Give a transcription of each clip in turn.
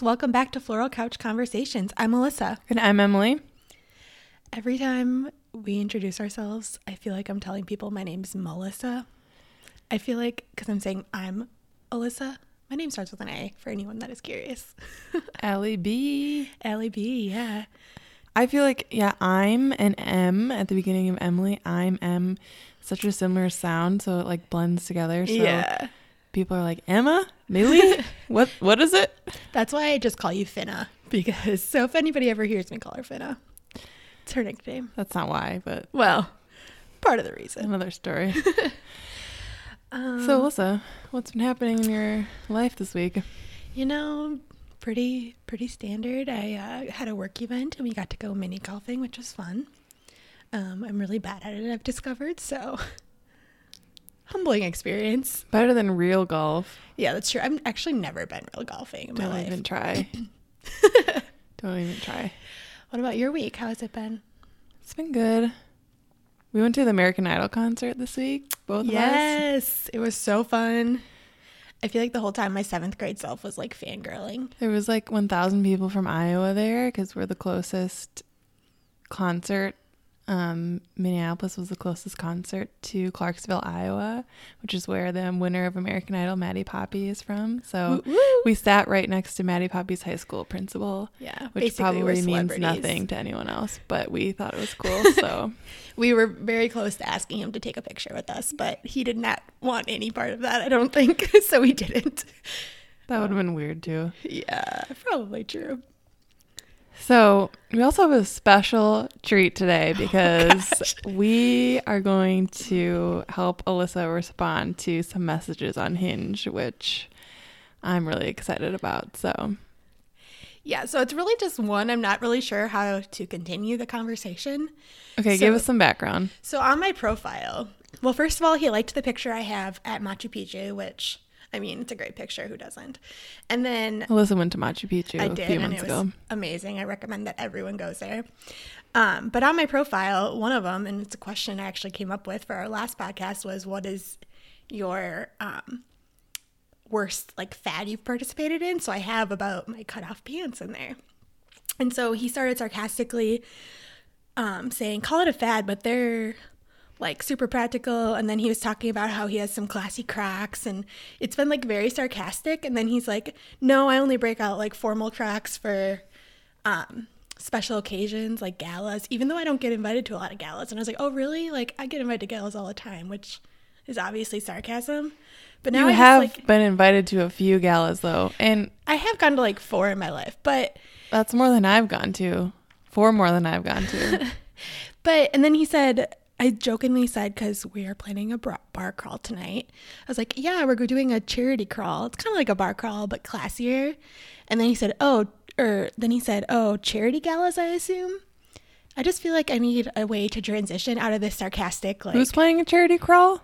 guys, welcome back to Floral Couch Conversations. I'm Melissa. And I'm Emily. Every time we introduce ourselves, I feel like I'm telling people my name's Melissa. I feel like because I'm saying I'm Alyssa, my name starts with an A for anyone that is curious. Allie B. Allie B, yeah. I feel like, yeah, I'm an M at the beginning of Emily. I'm M. Such a similar sound, so it like blends together. So yeah. People are like, Emma? Millie? what what is it? That's why I just call you Finna. Because so if anybody ever hears me call her Finna, it's her nickname. That's not why, but Well, part of the reason. another story. Um, so Alyssa, what's been happening in your life this week? You know, pretty pretty standard. I uh, had a work event and we got to go mini golfing, which was fun. Um, I'm really bad at it. I've discovered so humbling experience. Better than real golf. Yeah, that's true. I've actually never been real golfing in my Don't life. even try. Don't even try. What about your week? How has it been? It's been good. We went to the American Idol concert this week, both of us. yes, it was so fun. I feel like the whole time my seventh grade self was like fangirling. There was like 1,000 people from Iowa there because we're the closest concert. Um, Minneapolis was the closest concert to Clarksville, Iowa, which is where the winner of American Idol, Maddie Poppe, is from. So Woo, woo. we sat right next to Maddie Poppe's high school principal, Yeah, which probably means nothing to anyone else, but we thought it was cool. So We were very close to asking him to take a picture with us, but he did not want any part of that, I don't think. so we didn't. that would have been weird too. Yeah, probably true. So we also have a special treat today oh because gosh. we are going to help Alyssa respond to some messages on Hinge, which I'm really excited about. So Yeah, so it's really just one. I'm not really sure how to continue the conversation. okay, So- give us some background. So on my profile, well, first of all, he liked the picture I have at Machu Picchu, which I mean, it's a great picture. Who doesn't? And then Alyssa went to Machu Picchu I a did, few and months it was ago. amazing. I recommend that everyone goes there. Um, but on my profile, one of them, and it's a question I actually came up with for our last podcast, was what is your um, worst like fad you've participated in? So I have about my cutoff pants in there. And so he started sarcastically um, saying, call it a fad, but they're like super practical. And then he was talking about how he has some classy crocs and it's been like very sarcastic. And then he's like, no, I only break out like formal crocs for um, special occasions like galas, even though I don't get invited to a lot of galas. And I was like, oh, really? Like, I get invited to galas all the time, which is obviously sarcasm. But now You I have just, like, been invited to a few galas though, and I have gone to like four in my life, but that's more than I've gone to. Four more than I've gone to. But and then he said, I jokingly said because we are planning a bar, crawl tonight. I was like, yeah, we're doing a charity crawl. It's kind of like a bar crawl but classier. And then he said, oh, or then he said, oh, charity galas, I assume. I just feel like I need a way to transition out of this sarcastic like. Who's playing a charity crawl?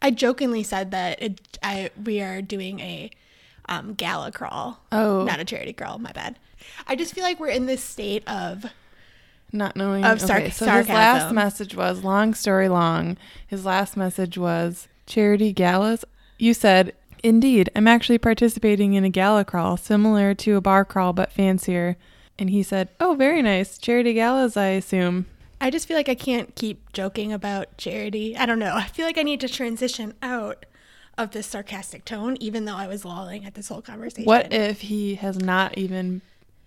I jokingly said that it, I we are doing a um, gala crawl. Oh. not a charity crawl. My bad. I just feel like we're in this state of not knowing Of sarc- okay, so his last message was long story long his last message was charity galas you said indeed i'm actually participating in a gala crawl similar to a bar crawl but fancier and he said oh very nice charity galas i assume I just feel like I can't keep joking about charity. I don't know. I feel like I need to transition out of this sarcastic tone, even though I was lolling at this whole conversation. what if he has not even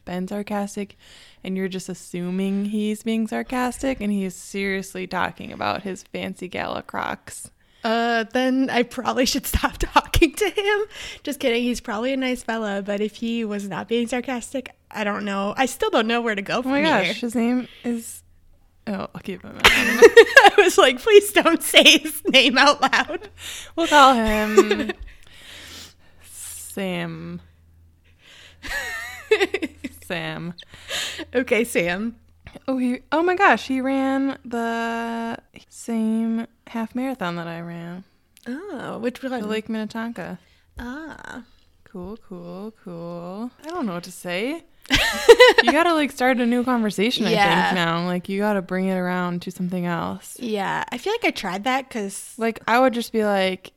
been sarcastic and you're just assuming he's being sarcastic and he is seriously talking about his fancy gala crocs Uh, then I probably should stop talking to him. Just kidding. He's probably a nice fella, but if he was not being sarcastic, I don't know. I still don't know where to go oh from my here. gosh his name is oh i'll keep him I was like, please don't say his name out loud. We'll call him Sam. Sam. okay, Sam. Oh, he. Oh my gosh, he ran the same half marathon that I ran, Oh, which one? the? Lake Minnetonka. ah. Cool, cool, cool. I don't know what to say. you gotta like start a new conversation. I think now, like you gotta bring it around to something else. Yeah, I feel like I tried that because Like I would just be like,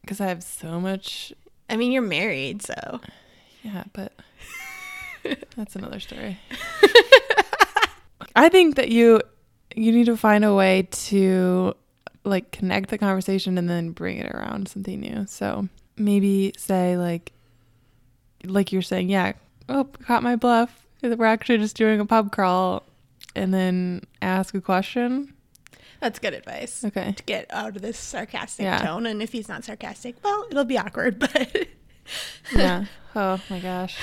because I have so much I mean you're married, so Yeah, but that's another story. I think that you you need to find a way to like connect the conversation and then bring it around something new. So maybe say like like you're saying, yeah, oh, caught my bluff. We're actually just doing a pub crawl and then ask a question. That's good advice. Okay. To get out of this sarcastic Yeah. tone. And if he's not sarcastic, well, it'll be awkward, but Yeah. Oh my gosh.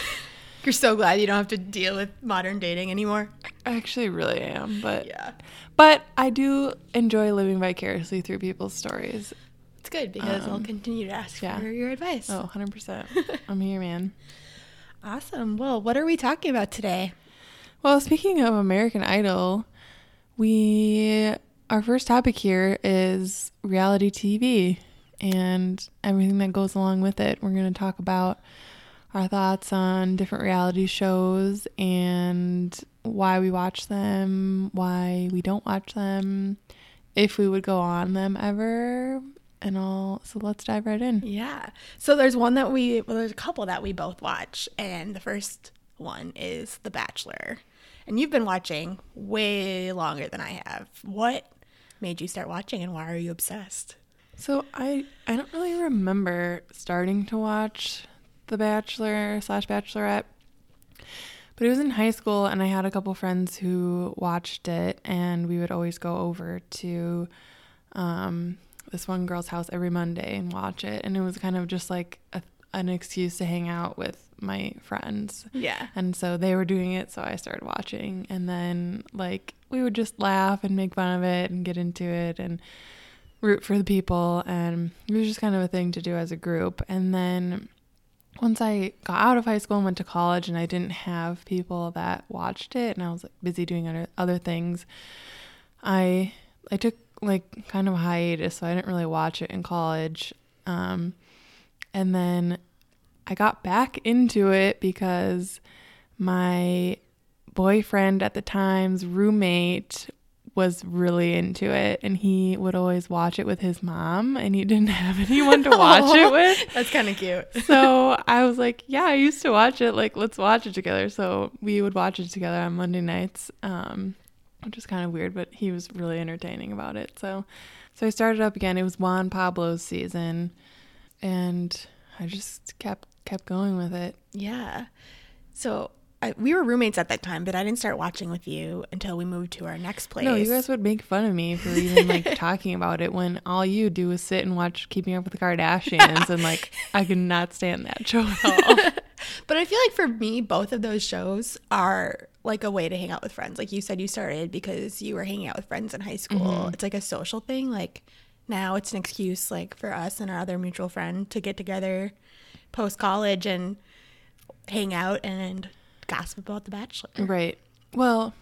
You're so glad you don't have to deal with modern dating anymore. I actually really am, but Yeah. but I do enjoy living vicariously through people's stories. It's good because I'll Um, continue to ask yeah. for your advice. Oh, 100%. I'm here, man. Awesome. Well, what are we talking about today? Well, speaking of American Idol, we our first topic here is reality TV and everything that goes along with it. We're going to talk about our thoughts on different reality shows and why we watch them, why we don't watch them, if we would go on them ever, and all. So let's dive right in. Yeah. So there's one that we, well, there's a couple that we both watch. And the first one is The Bachelor. And you've been watching way longer than I have. What made you start watching and why are you obsessed? So I I don't really remember starting to watch The Bachelor slash Bachelorette, but it was in high school, and I had a couple friends who watched it, and we would always go over to um, this one girl's house every Monday and watch it, and it was kind of just like a, an excuse to hang out with my friends. Yeah. And so they were doing it, so I started watching. And then, like, we would just laugh and make fun of it and get into it and root for the people. And it was just kind of a thing to do as a group. And then once I got out of high school and went to college, and I didn't have people that watched it, and I was like busy doing other, other things, I I took like kind of a hiatus, so I didn't really watch it in college. Um, and then I got back into it because my boyfriend at the time's roommate was really into it and he would always watch it with his mom and he didn't have anyone to watch it with. That's kind of cute. So I was like, yeah, I used to watch it. Like, let's watch it together. So we would watch it together on Monday nights, um, which is kind of weird, but he was really entertaining about it. So, so I started up again. It was Juan Pablo's season, and I just kept kept going with it. Yeah. So I, we were roommates at that time, but I didn't start watching with you until we moved to our next place. No, you guys would make fun of me for even like talking about it when all you do is sit and watch Keeping Up with the Kardashians, and like I could not stand that show at all. But I feel like for me, both of those shows are like a way to hang out with friends. Like you said, you started because you were hanging out with friends in high school. Mm-hmm. It's like a social thing. Like now it's an excuse, like for us and our other mutual friend to get together post college and hang out and gossip about The Bachelor. Right. Well,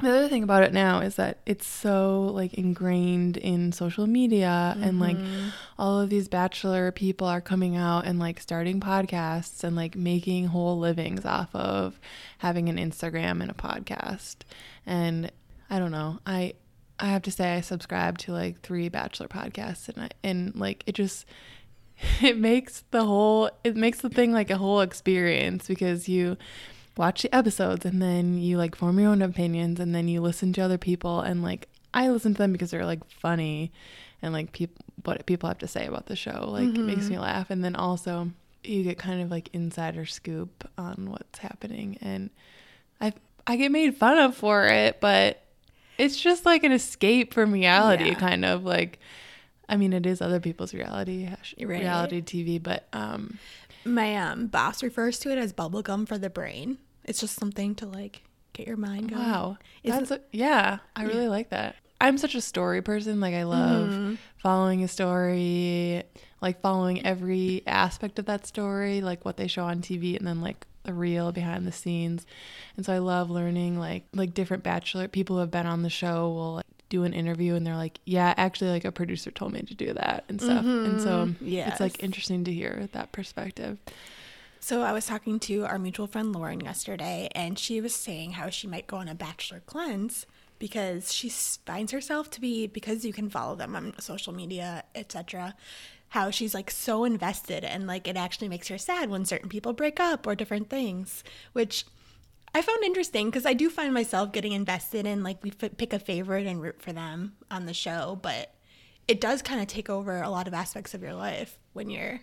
the other thing about it now is that it's so like ingrained in social media and like mm-hmm. all of these bachelor people are coming out and like starting podcasts and like making whole livings off of having an Instagram and a podcast. And I don't know. I I have to say I subscribe to like 3 bachelor podcasts and I and like it just it makes the whole it makes the thing like a whole experience because you watch the episodes and then you like form your own opinions and then you listen to other people and like I listen to them because they're like funny and like people what people have to say about the show like it makes me laugh and then also you get kind of like insider scoop on what's happening and I I get made fun of for it but it's just like an escape from reality Yeah. kind of like I mean it is other people's reality Right. reality TV but um My um, boss refers to it as bubblegum for the brain. It's just something to like get your mind going. Wow. Isn't- That's a, yeah, I really like that. I'm such a story person. Like I love Mm-hmm. following a story, like following every aspect of that story, like what they show on TV and then like the real behind the scenes. And so I love learning like like different bachelor people who have been on the show will like do an interview and they're like, "Yeah, actually like a producer told me to do that." and stuff. And so Mhm. it's like interesting to hear that perspective. So I was talking to our mutual friend Lauren yesterday, and she was saying how she might go on a bachelor cleanse because she finds herself to be because you can follow them on social media, etc. How she's like so invested and like it actually makes her sad when certain people break up or different things, which I found interesting because I do find myself getting invested in like we f- pick a favorite and root for them on the show, but it does kind of take over a lot of aspects of your life when you're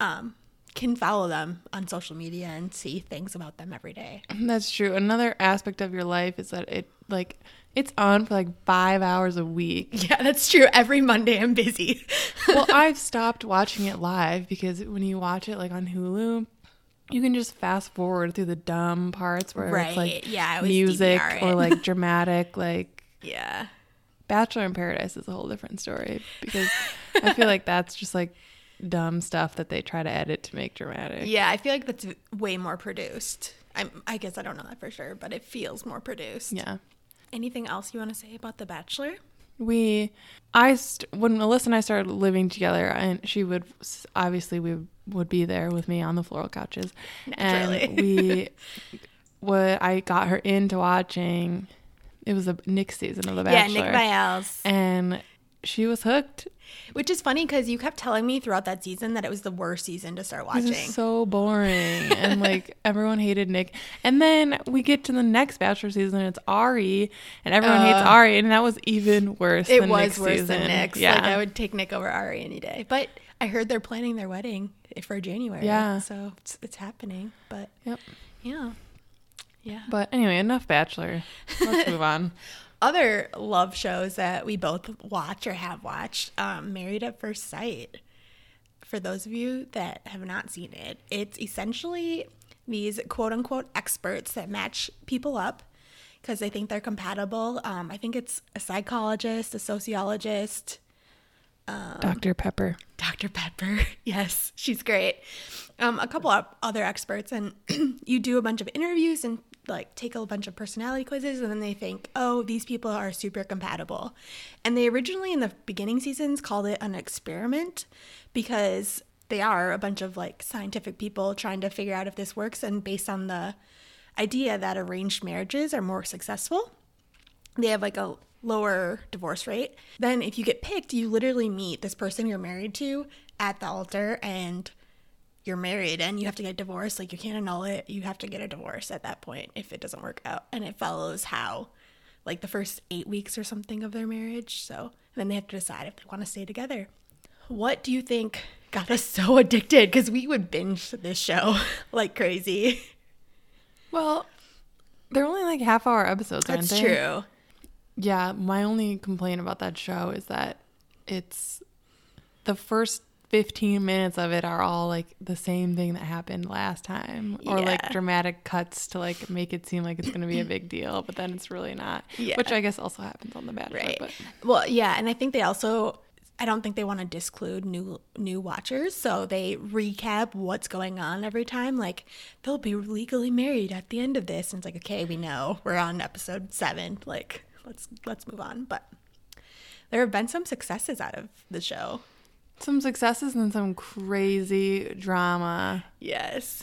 um can follow them on social media and see things about them every day. That's true. Another aspect of your life is that it like it's on for like five hours a week. Yeah, that's true. Every Monday I'm busy. well, I've stopped watching it live because when you watch it like on Hulu, you can just fast forward through the dumb parts where it's like yeah, I was music DVR or like dramatic like yeah. Bachelor in Paradise is a whole different story because I feel like that's just like dumb stuff that they try to edit to make dramatic. Yeah, I feel like that's way more produced. I'm, I guess I don't know that for sure, but it feels more produced. Yeah. Anything else you want to say about The Bachelor? We, I, st- when Melissa and I started living together, and she would, obviously, we would be there with me on the floral couches. Naturally. And we, what I got her into watching, it was a Nick season of The Bachelor. Yeah, Nick Viall's. And she was hooked. Which is funny because you kept telling me throughout that season that it was the worst season to start watching. so boring. and like everyone hated Nick. And then we get to the next Bachelor season, it's Ari, and everyone hates Uh, Ari, and that was even worse it than was Nick's worse season. than Nick's. Yeah. Like I would take Nick over Ari any day. But I heard they're planning their wedding for January. Yeah. So it's, it's happening. But Yep. yeah. Yeah. But anyway, enough Bachelor. Let's move on. Other love shows that we both watch or have watched, um, Married at First Sight. For those of you that have not seen it, it's essentially these quote unquote experts that match people up because they think they're compatible. Um, I think it's a psychologist, a sociologist, Dr. Pepper. Dr. Pepper. Yes, she's great. Um, a couple of other experts, and you do a bunch of interviews and like take a bunch of personality quizzes, and then they think, oh, these people are super compatible. And they originally, in the beginning seasons, called it an experiment because they are a bunch of like scientific people trying to figure out if this works, and based on the idea that arranged marriages are more successful they have like a lower divorce rate. Then if you get picked, you literally meet this person you're married to at the altar and you're married and you have to get divorced. Like you can't annul it. You have to get a divorce at that point if it doesn't work out. And it follows how like the first eight weeks or something of their marriage. So then they have to decide if they want to stay together. What do you think got us so addicted? Because we would binge this show like crazy. Well, they're only like half hour episodes, aren't That's they? true. Yeah, my only complaint about that show is that it's the first 15 minutes of it are all like the same thing that happened last time or like dramatic cuts to like make it seem like it's going to be a big deal, but then it's really not. Yeah. Which I guess also happens on The Bachelor. Right. But Well, yeah, and I think they also I don't think they want to disclude new new watchers, so they recap what's going on every time. Like they'll be legally married at the end of this, and it's like, okay, we know we're on episode seven. Like let's let's move on. But there have been some successes out of the show. Some successes and some crazy drama, Yes.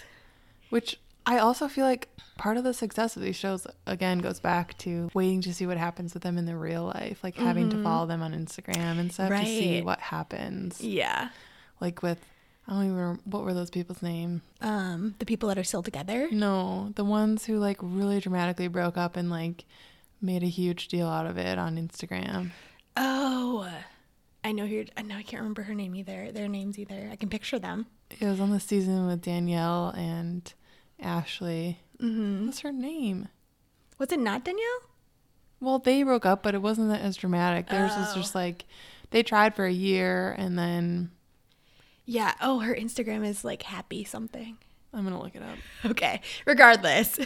which I also feel like part of the success of these shows again goes back to waiting to see what happens with them in the real life, like having to follow them on Instagram and stuff to see Mm-hmm. What happens. Yeah. Like with I don't even remember what were those people's name? Um, the people that are still together. No, the ones who like really dramatically broke up and like made a huge deal out of it on Instagram. Oh, I know who. I know I can't remember her name either. Their names either. I can picture them. It was on the season with Danielle and Ashley. Mm-hmm. What's her name? Was it not Danielle? Well, they broke up, but it wasn't that as dramatic. Theirs was Oh. just like they tried for a year and then Yeah. Oh, her Instagram is like happy something. I'm gonna look it up. Okay. Regardless.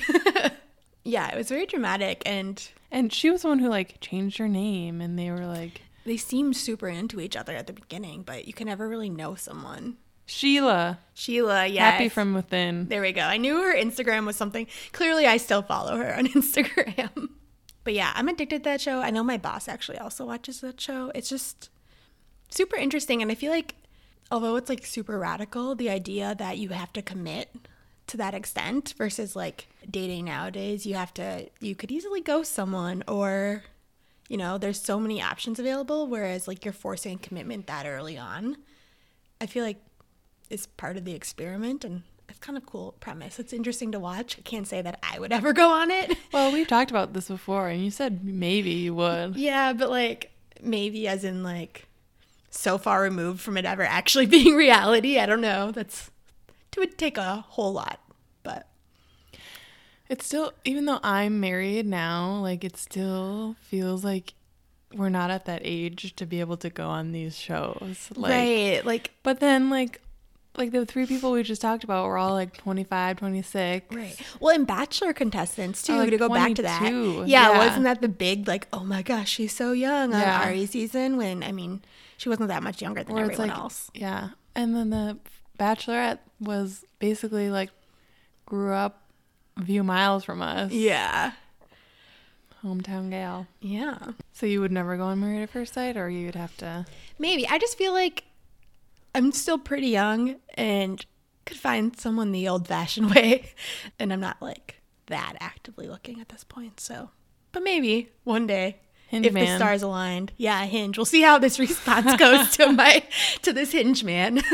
yeah, it was very dramatic and And she was the one who like changed her name, and they were like they seemed super into each other at the beginning, but you can never really know someone. Sheila, Sheila, yeah. happy from within. There we go. I knew her Instagram was something. Clearly, I still follow her on Instagram. but yeah, I'm addicted to that show. I know my boss actually also watches that show. It's just super interesting. And I feel like, although it's like super radical, the idea that you have to commit to that extent versus like dating nowadays, you have to, you could easily ghost someone or You know, there's so many options available, whereas like you're forcing a commitment that early on. I feel like it's part of the experiment and it's kind of cool premise. It's interesting to watch. I can't say that I would ever go on it. Well, we've talked about this before, and you said maybe you would. yeah, but like maybe as in like so far removed from it ever actually being reality. I don't know. That's it would take a whole lot, It's still, even though I'm married now, like it still feels like we're not at that age to be able to go on these shows. Like, right, like But then, like, like the three people we just talked about were all like 25, 26. Right. Well, and Bachelor contestants too. Like, to go back to that, yeah, Yeah. wasn't that the big like? Oh my gosh, she's so young on Yeah. Ari season. When I mean, she wasn't that much younger than everyone like, else. yeah. And then the Bachelorette was basically like grew up a few miles from us. Yeah, Hometown gal. yeah. So you would never go on Married at First Sight, or you'd have to. Maybe I just feel like I'm still pretty young and could find someone the old-fashioned way, and I'm not like that actively looking at this point. So, but maybe one day. Hinge if the stars aligned, yeah, hinge. We'll see how this response goes to my to this hinge man.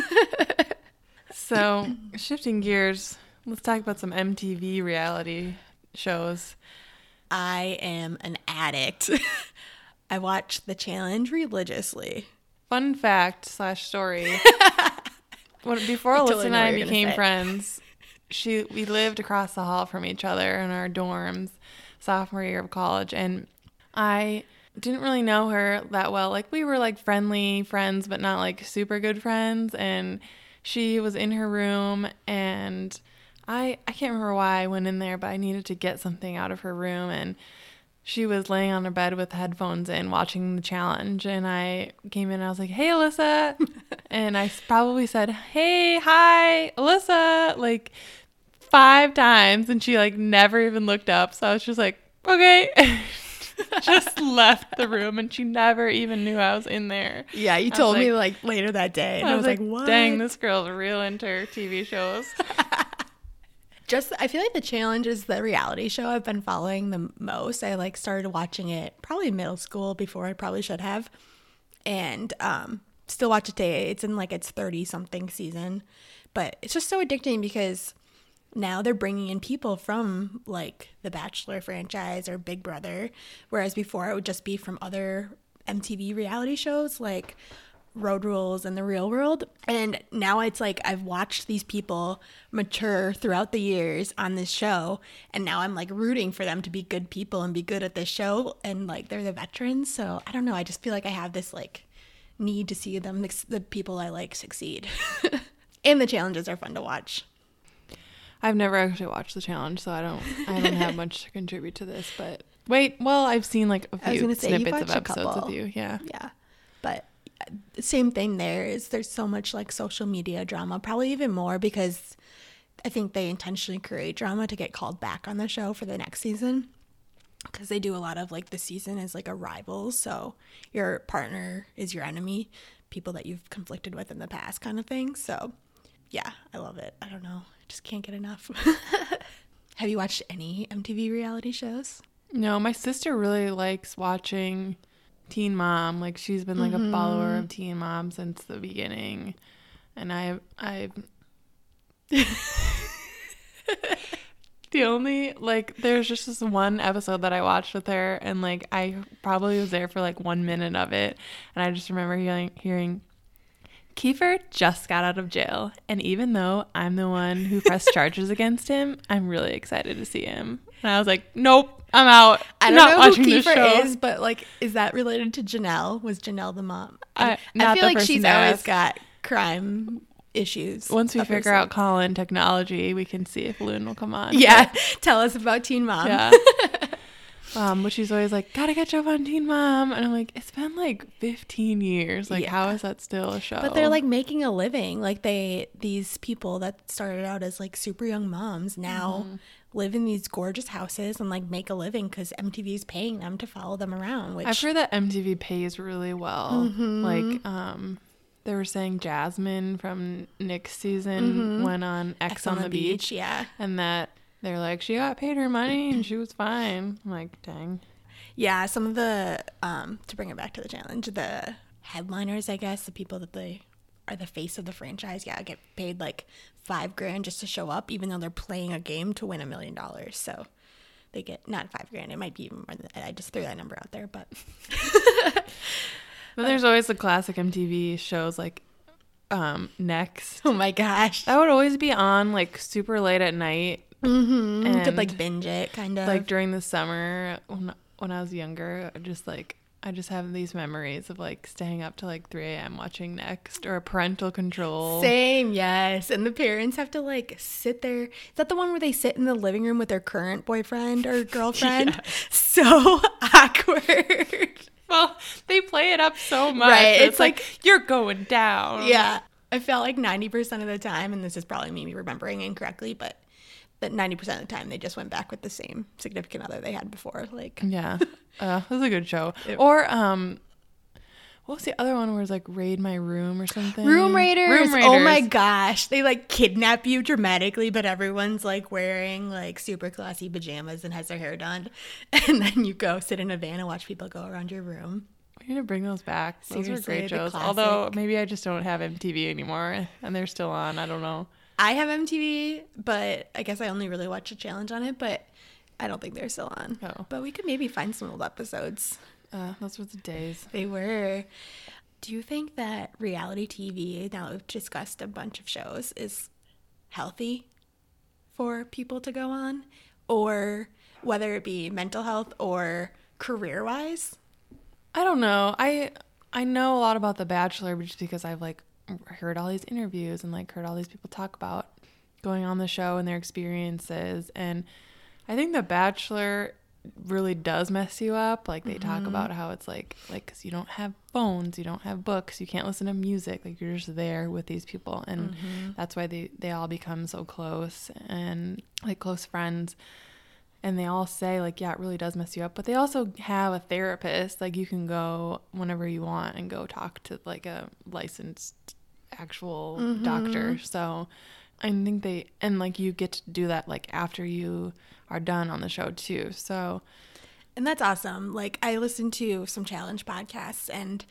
So shifting gears, let's talk about some MTV reality shows. I am an addict. I watch the challenge religiously. Fun fact slash story. when, before I Alyssa and I became friends, she we lived across the hall from each other in our dorms, sophomore year of college, and I didn't really know her that well. Like we were like friendly friends, but not like super good friends. And she was in her room, and I I can't remember why I went in there, but I needed to get something out of her room, and she was laying on her bed with headphones in watching the challenge and i came in and i was like hey alyssa and I probably said hey hi alyssa like five times and she like never even looked up so i was just like okay. Just left the room and she never even knew i was in there. Yeah, you was told me like- like later that day, and i was, like, what? dang this girl's real into her tv shows Just I feel like the challenge is the reality show I've been following the most. I like started watching it probably middle school before I probably should have, and um, still watch it today. It's in like its thirty something season, but it's just so addicting because now they're bringing in people from like the Bachelor franchise or Big Brother, whereas before it would just be from other MTV reality shows like Road Rules and The Real World. And now it's like I've watched these people mature throughout the years on this show, and now I'm like rooting for them to be good people and be good at this show, and like they're the veterans. So I don't know. I just feel like I have this like need to see them, the people I like, succeed. and the challenges are fun to watch. I've never actually watched the challenge, so I don't I don't have much to contribute to this. But wait, well, I've seen like a few snippets of episodes with you. Yeah, Yeah. But same thing there is there's so much like social media drama, probably even more because I think they intentionally create drama to get called back on the show for the next season. Because they do a lot of like the season is like a rival. So your partner is your enemy, people that you've conflicted with in the past, kind of thing. So yeah, I love it. I don't know. I just can't get enough. Have you watched any MTV reality shows? No, my sister really likes watching Teen Mom. Like she's been like a follower Mm-hmm. of Teen Mom since the beginning, and I I. the only like there's just this one episode that I watched with her, and like I probably was there for like one minute of it, and I just remember hearing hearing. Kieffer just got out of jail, and even though I'm the one who pressed charges against him, I'm really excited to see him. And I was like, "Nope, I'm out. I I'm don't not know who watching this show." Kieffer is, but like, is that related to Jenelle? Was Jenelle the mom? I- I, not feel like she's always got crime issues. Once we figure out Colin technology, we can see if Loon will come on. yeah, tell us about Teen Mom. Yeah. um, but she's always like, gotta catch up on Teen Mom. And I'm like, it's been like 15 years. Like, Yeah. how is that still a show? But they're like making a living. Like they, these people that started out as like super young moms now Mm-hmm. Live in these gorgeous houses and like make a living because MTV is paying them to follow them around. Which I've heard that MTV pays really well. Mm-hmm. Like, um, they were saying Jasmine from Nick's season went on X, on, the, beach, Yeah. and that they're like, she got paid her money and she was fine. I'm like, dang. Yeah, some of the um to bring it back to the challenge, the headliners, I guess, the people that they are the face of the franchise, yeah, get paid like five grand just to show up, even though they're playing a game to win a million dollars. So they get not five grand, it might be even more than that. I just threw that number out there, but But there's always the classic MTV shows like um Next. oh my gosh. That would always be on like super late at night, Mm-hmm. You could like binge it kind of. like during the summer when when I was younger. Just like I just have these memories of like staying up to like 3 a.m. watching Next or Parental Control. Same, yes. And the parents have to like sit there. Is that the one where they sit in the living room with their current boyfriend or girlfriend? So awkward. Well, they play it up so much. Right, It's, it's like, like- you're going down. Yeah. I felt like 90% of the time, and this is probably me remembering incorrectly, but that 90% of the time they just went back with the same significant other they had before. Like, Yeah. Uh, that was a good show. It- or um what was the other one where it was like raid my room or something? Room Raiders. Room Oh my gosh. They like kidnap you dramatically, but everyone's like wearing like super classy pajamas and has their hair done. And then you go sit in a van and watch people go around your room. We need to bring those back. Those Seriously, are great shows. Although maybe I just don't have MTV anymore and they're still on. I don't know. I have MTV, but I guess I only really watch a challenge on it, but I don't think they're still on. Oh. But we could maybe find some old episodes. Uh, those were the days. They were. Do you think that reality TV, now that we've discussed a bunch of shows, is healthy for people to go on? Or whether it be mental health or career wise? I don't know. I I know a lot about The Bachelor just because I've like heard all these interviews and like heard all these people talk about going on the show and their experiences. And I think The Bachelor really does mess you up. Like they talk mm-hmm. about how it's like like cuz you don't have phones, you don't have books, you can't listen to music, like you're just there with these people. And mm-hmm. that's why they they all become so close and like close friends. And they all say like yeah it really does mess you up. But they also have a therapist. Like you can go whenever you want and go talk to like a licensed actual doctor mm-hmm. so i think they and like you get to do that like after you are done on the show too so And that's awesome. Like I listened to some challenge podcasts and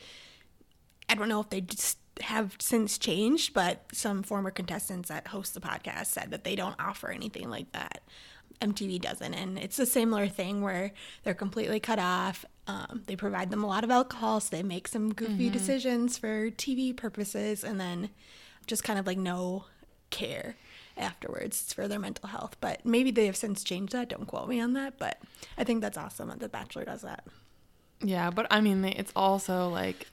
I don't know if they just have since changed, but some former contestants that host the podcast said that they don't offer anything like that. MTV doesn't. And it's a similar thing where they're completely cut off. Um, they provide them a lot of alcohol, so they make some goofy decisions for TV purposes and then just kind of like no care afterwards It's for their mental health. But maybe they have since changed that. Don't quote me on that. But I think that's awesome that The Bachelor does that. yeah but i mean it's also like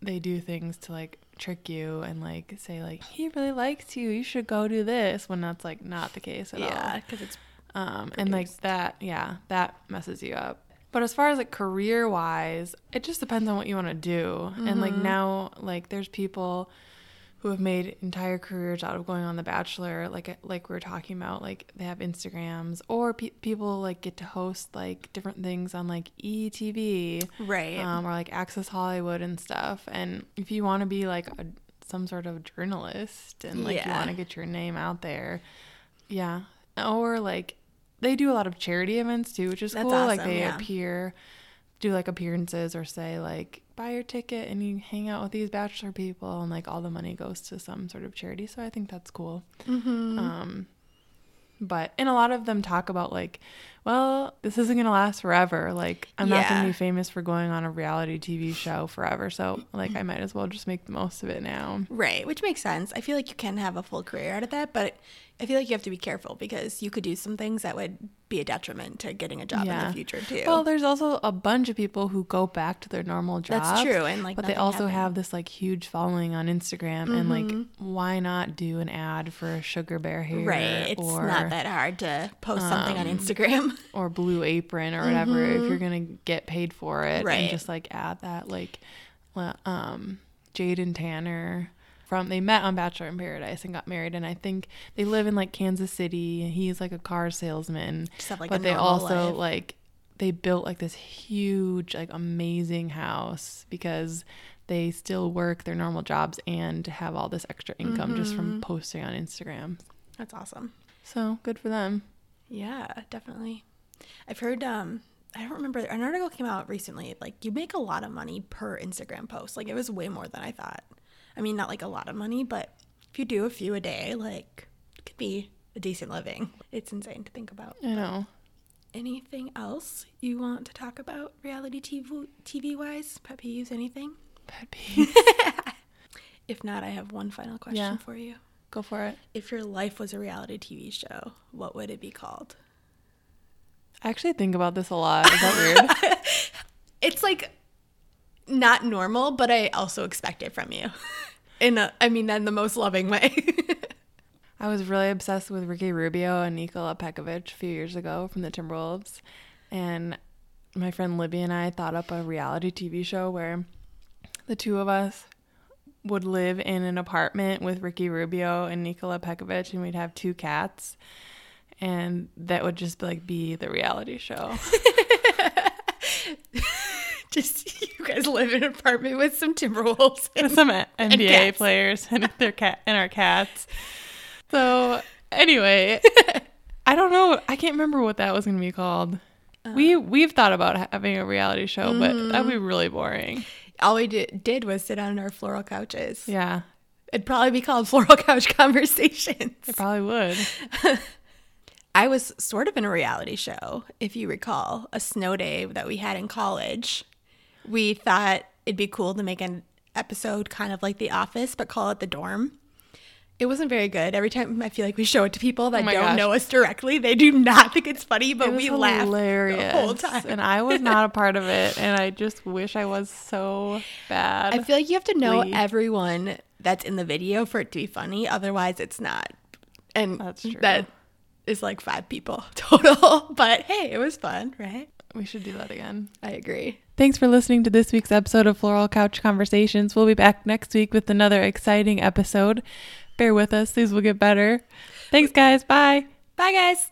they do things to like trick you and like say like he really likes you you should go do this when that's like not the case at all Yeah, because it's um, and like that yeah that messes you up. But as far as like career wise it just depends on what you want to do. And like now like there's people who have made entire careers out of going on the bachelor like like we were talking about like they have instagrams or pe- people like get to host like different things on like etv right. um, or like access hollywood and stuff. And if you want to be like a, some sort of journalist and like you want to get your name out there yeah. Or like they do a lot of charity events too which is That's cool like they yeah. appear do like appearances or say like buy your ticket and you hang out with these bachelor people and like all the money goes to some sort of charity so i think that's cool Mm-hmm. um but and a lot of them talk about like well this isn't going to last forever like i'm not going to be famous for going on a reality tv show forever so like i might as well just make the most of it now Right, which makes sense. I feel like you can have a full career out of that, but I feel like you have to be careful because you could do some things that would be a detriment to getting a job in the future too. well there's also a bunch of people who go back to their normal jobs That's true, and like but they also happened. have this like huge following on instagram and like Mm-hmm. why not do an ad for a sugar bear hair right. It's or not that hard to post something on um, Or blue apron or whatever if you're gonna get paid for it Mm-hmm. Right. and just like add that like um jade and tanner from they met on bachelor in paradise and got married and i think they live in like kansas city he's like a car salesman Just like, but they also life. like they built like this huge like amazing house because they still work their normal jobs and have all this extra income just Mm-hmm. from posting on instagram That's awesome. so good for them Yeah, definitely. I've heard um I don't remember. An article came out recently. Like you make a lot of money per Instagram post. Like it was way more than I thought. I mean, not like a lot of money, but if you do a few a day, like it could be a decent living. It's insane to think about. I know. Anything else you want to talk about reality TV TV wise? Pet peeves? Anything? Pet peeve. If not, I have one final question Yeah. for you. Go for it. If your life was a reality TV show, what would it be called? I actually think about this a lot. Is that weird? It's like not normal, but I also expect it from you. In a, I mean, in the most loving way. I was really obsessed with Ricky Rubio and Nikola Pekovic a few years ago from the Timberwolves. And my friend Libby and I thought up a reality TV show where the two of us would live in an apartment with Ricky Rubio and Nikola Pekovic, and we'd have two cats. And that would just like be the reality show. Just you guys live in an apartment with some Timberwolves. And, some NBA cats. players and their cat and our cats. So anyway, I don't know. I can't remember what that was going to be called. we uh. we've thought about having a reality show, but that'd be mm-hmm. really boring. All we did, did was sit on our floral couches. Yeah, It'd probably be called Floral Couch Conversations. it probably would. I was sort of in a reality show, if you recall, a snow day that we had in college. We thought it'd be cool to make an episode kind of like The Office, but call it The Dorm. It wasn't very good. Every time I feel like we show it to people that Oh don't gosh. know us directly, they do not think it's funny, but It was we laugh hilarious. the whole time. and I was not a part of it, and I just wish I was so bad. I feel like you have to know Lee. everyone that's in the video for it to be funny. Otherwise, it's not. And That's true. that is like five people total. But hey, it was fun, right? we should do that again. I agree. Thanks for listening to this week's episode of Floral Couch Conversations. We'll be back next week with another exciting episode. Bear with us, these will get better. Thanks, guys. Bye. Bye, guys.